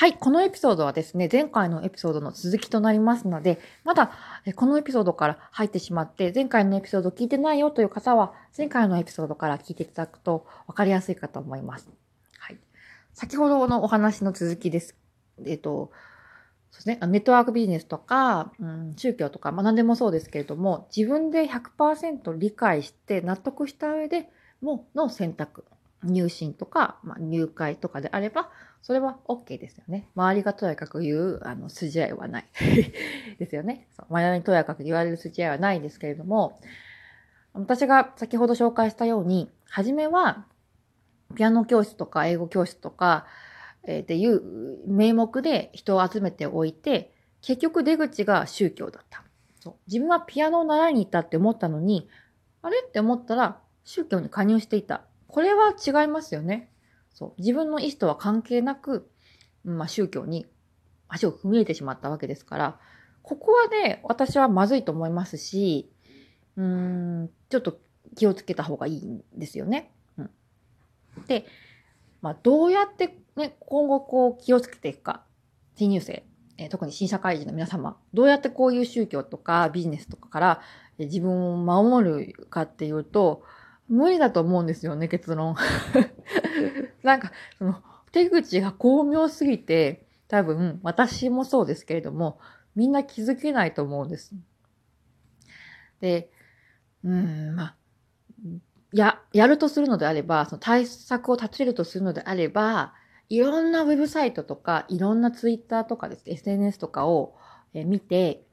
はい、このエピソードはですね、前回のエピソードの続きとなりますので、まだこのエピソードから入ってしまって、前回のエピソード聞いてないよという方は、前回のエピソードから聞いていただくと分かりやすいかと思います。はい。先ほどのお話の続きです。えっと、そうですね、ネットワークビジネスとか、うん、宗教とか、まあ何でもそうですけれども、自分で100%理解して納得した上でもの選択。入信とか、まあ、入会とかであれば、それは OK ですよね。周りがとやかく言う、あの、筋合いはない。ですよね。そう周りにとやかく言われる筋合いはないですけれども、私が先ほど紹介したように、初めは、ピアノ教室とか英語教室とか、えー、っていう名目で人を集めておいて、結局出口が宗教だった。そう自分はピアノを習いに行ったって思ったのに、あれ？って思ったら宗教に加入していた。これは違いますよね。そう。自分の意思とは関係なく、まあ、宗教に足を踏み入れてしまったわけですから、ここはね、私はまずいと思いますし、うーん、ちょっと気をつけた方がいいんですよね。うん、で、まあ、どうやってね、今後こう気をつけていくか、新入生、えー、特に新社会人の皆様、どうやってこういう宗教とかビジネスとかから、自分を守るかっていうと、無理だと思うんですよね、結論。なんか、その、手口が巧妙すぎて、多分、私もそうですけれども、みんな気づけないと思うんです。で、うん、まあ、や、やるとするのであれば、その対策を立てるとするのであれば、いろんなウェブサイトとか、いろんなツイッターとかですね、SNS とかを見て、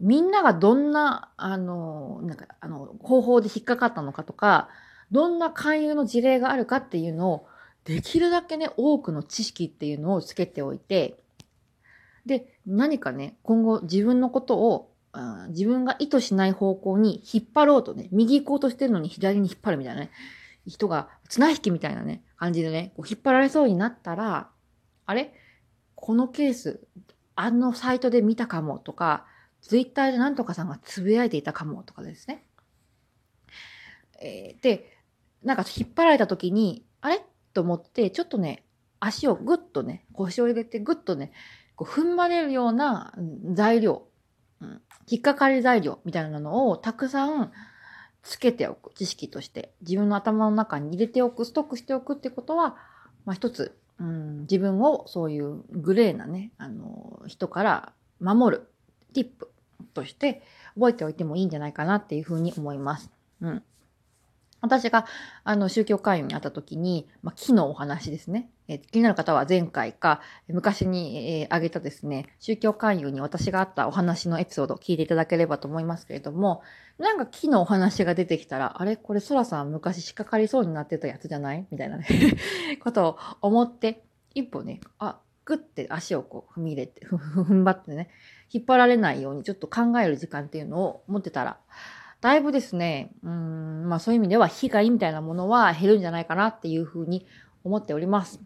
みんながどんな、あの、なんか、あの、方法で引っかかったのかとか、どんな勧誘の事例があるかっていうのを、できるだけね、多くの知識っていうのをつけておいて、で、何かね、今後自分のことを、あ自分が意図しない方向に引っ張ろうとね、右行こうとしてるのに左に引っ張るみたいなね、人が綱引きみたいなね、感じでね、こう引っ張られそうになったら、あれ？このケース、あのサイトで見たかもとか、ツイッターで何とかさんがつぶやいていたかもとかですね。えー、で、なんか引っ張られた時に、あれ？と思って、ちょっとね、足をぐっとね、腰を入れてぐっとね、こう踏ん張れるような材料、うん、引っかかり材料みたいなのをたくさんつけておく。知識として。自分の頭の中に入れておく、ストックしておくってことは、まあ一つ、うん、自分をそういうグレーなね、あの、人から守るティップとして覚えておいてもいいんじゃないかなっていうふうに思います。うん。私が、あの、宗教会員に会った時に、まあ、木のお話ですね。え、気になる方は前回か、昔に、えー、挙げたですね、宗教勧誘に私があったお話のエピソードを聞いていただければと思いますけれども、なんか木のお話が出てきたら、あれ？これソラさん昔仕掛かりそうになってたやつじゃない？みたいなね ことを思って、一歩ね、あ、グッて足をこう踏み入れて、踏ん張ってね、引っ張られないようにちょっと考える時間っていうのを持ってたら、だいぶですね、うん、まあそういう意味では被害みたいなものは減るんじゃないかなっていうふうに思っております。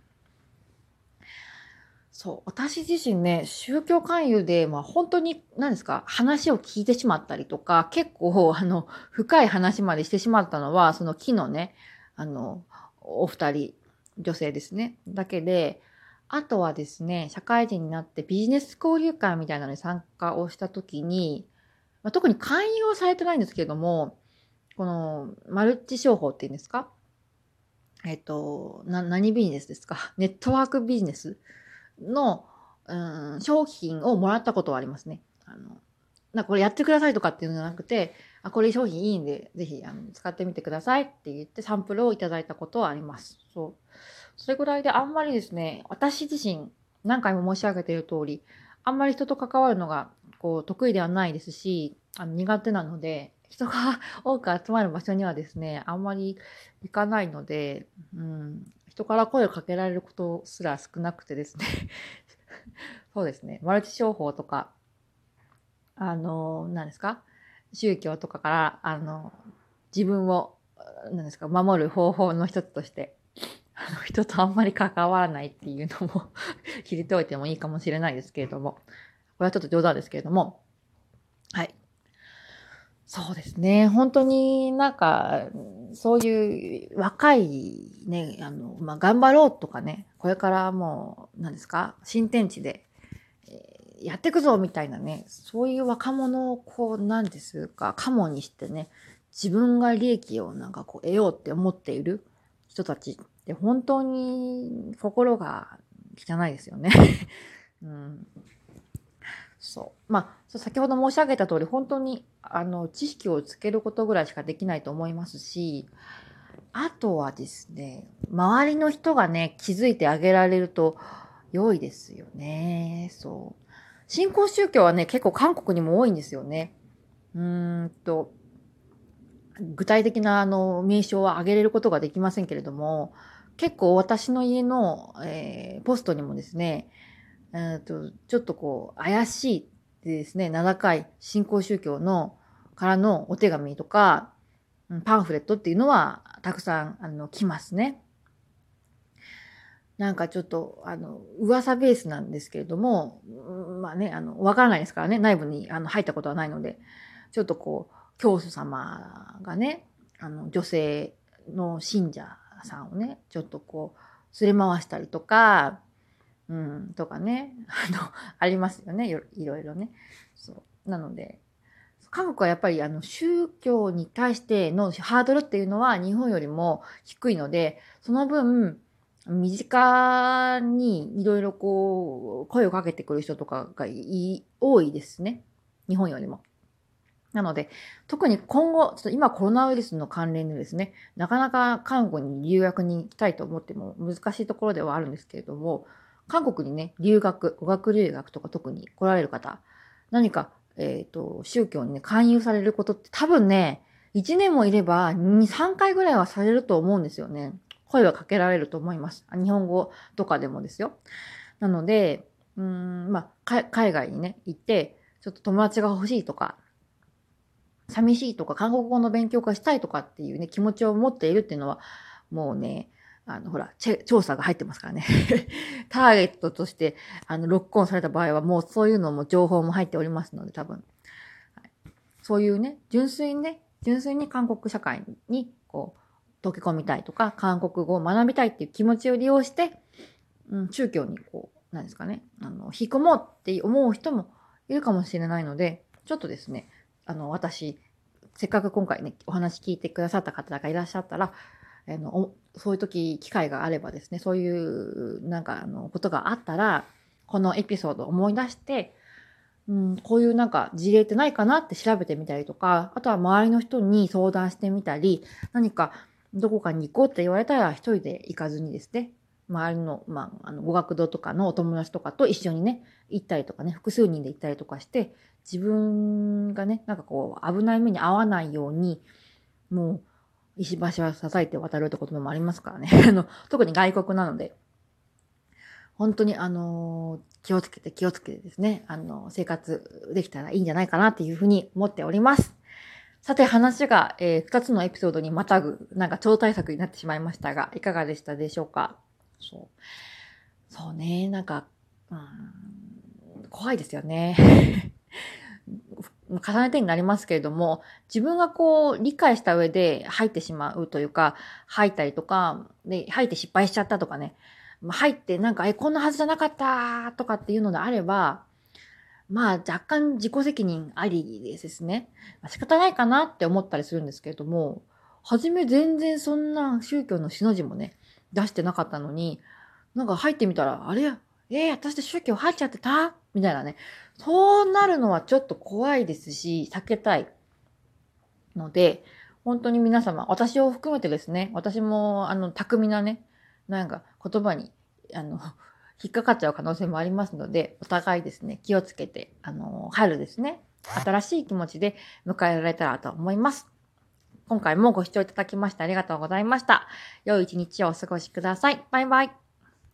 そう、私自身ね、宗教勧誘で、まあ本当に、何ですか、話を聞いてしまったりとか、結構、あの、深い話までしてしまったのは、その木のね、あの、お二人、女性ですね、だけで、あとはですね、社会人になってビジネス交流会みたいなのに参加をしたときに、まあ、特に勧誘はされてないんですけれども、このマルチ商法っていうんですか？えっ、と、な、何ビジネスですか？ネットワークビジネスの、うん、商品をもらったことはありますね。あの、なこれやってくださいとかっていうのじゃなくて、あ、これ商品いいんで、ぜひあの使ってみてくださいって言ってサンプルをいただいたことはあります。そう。それぐらいであんまりですね、私自身何回も申し上げている通り、あんまり人と関わるのがこう得意ではないですし、あの苦手なので、人が多く集まる場所にはですね、あんまり行かないので、うん、人から声をかけられることすら少なくてですね そうですね、マルチ商法とか、あの、何ですか宗教とかから、あの、自分を、何ですか、守る方法の一つとしてあの人とあんまり関わらないっていうのも 切りておいてもいいかもしれないですけれども、これはちょっと冗談ですけれども、はい。そうですね。本当になんか、そういう若いね、あの、まあ、頑張ろうとかね、これからもう、何ですか、新天地で、えー、やっていくぞみたいなね、そういう若者をこう、なんですか、カモにしてね、自分が利益をなんかこう得ようって思っている人たちって本当に心が汚いですよね。うん。そう。まあ、先ほど申し上げた通り、本当に、あの、知識をつけることぐらいしかできないと思いますし、あとはですね、周りの人がね、気づいてあげられると良いですよね。そう。新興宗教はね、結構韓国にも多いんですよね。うーんと、具体的なあの名称は挙げれることができませんけれども、結構私の家の、えー、ポストにもですね、えーと、ちょっとこう、怪しいですね、名高い新興宗教のからのお手紙とか、パンフレットっていうのはたくさんあの来ますね。なんかちょっと、あの、噂ベースなんですけれども、まあね、あの、わからないですからね、内部にあの入ったことはないので、ちょっとこう、教祖様がね、あの、女性の信者さんをね、ちょっとこう、連れ回したりとか、うん、とかね、あの、ありますよね、いろいろね。そう。なので、韓国はやっぱりあの宗教に対してのハードルっていうのは日本よりも低いので、その分、身近にいろいろこう、声をかけてくる人とかが多いですね。日本よりも。なので、特に今後、ちょっと今コロナウイルスの関連でですね、なかなか韓国に留学に行きたいと思っても難しいところではあるんですけれども、韓国にね、留学、語学留学とか特に来られる方、何か、えっ、ー、と、宗教にね、勧誘されることって多分ね、1年もいれば2、3回ぐらいはされると思うんですよね。声はかけられると思います。日本語とかでもですよ。なので、うん、まあ、海外にね、行って、ちょっと友達が欲しいとか、寂しいとか、韓国語の勉強がしたいとかっていうね、気持ちを持っているっていうのは、もうね、あの、ほら、調査が入ってますからね。ターゲットとして、あの、ロックオンされた場合は、もうそういうのも情報も入っておりますので、多分。はい、そういうね、純粋にね、純粋に韓国社会に、こう、溶け込みたいとか、韓国語を学びたいっていう気持ちを利用して、うん、宗教にこう、なんですかね、あの、引き込もうって思う人もいるかもしれないので、ちょっとですね、あの、私、せっかく今回ね、お話聞いてくださった方がいらっしゃったら、あの、そういう時、機会があればですね、そういう、なんか、あの、ことがあったら、このエピソードを思い出して、うん、こういうなんか事例ってないかなって調べてみたりとか、あとは周りの人に相談してみたり、何かどこかに行こうって言われたら一人で行かずにですね、周りの、まあ、あの、語学堂とかのお友達とかと一緒にね、行ったりとかね、複数人で行ったりとかして、自分がね、なんかこう、危ない目に遭わないように、もう、石橋は支えて渡るってこともありますからね。あの、特に外国なので、本当にあの、気をつけて気をつけてですね、あの、生活できたらいいんじゃないかなっていうふうに思っております。さて話が、えー、2つのエピソードにまたぐ、なんか超大作になってしまいましたが、いかがでしたでしょうか？そう。そうね、なんか、うん、怖いですよね。重ねてになりますけれども、自分がこう理解した上で入ってしまうというか、入ったりとか、で、入って失敗しちゃったとかね、入ってなんか、え、こんなはずじゃなかったとかっていうのであれば、まあ若干自己責任ありですね。仕方ないかなって思ったりするんですけれども、はじめ全然そんな宗教の死の字もね、出してなかったのに、なんか入ってみたら、あれ？やえー、私で宗教入っちゃってた？みたいなね。そうなるのはちょっと怖いですし、避けたいので、本当に皆様、私を含めてですね、私も、あの、巧みなね、なんか言葉に、あの、引っかかっちゃう可能性もありますので、お互いですね、気をつけて、あの、春ですね、新しい気持ちで迎えられたらと思います。今回もご視聴いただきましてありがとうございました。良い一日をお過ごしください。バイバイ。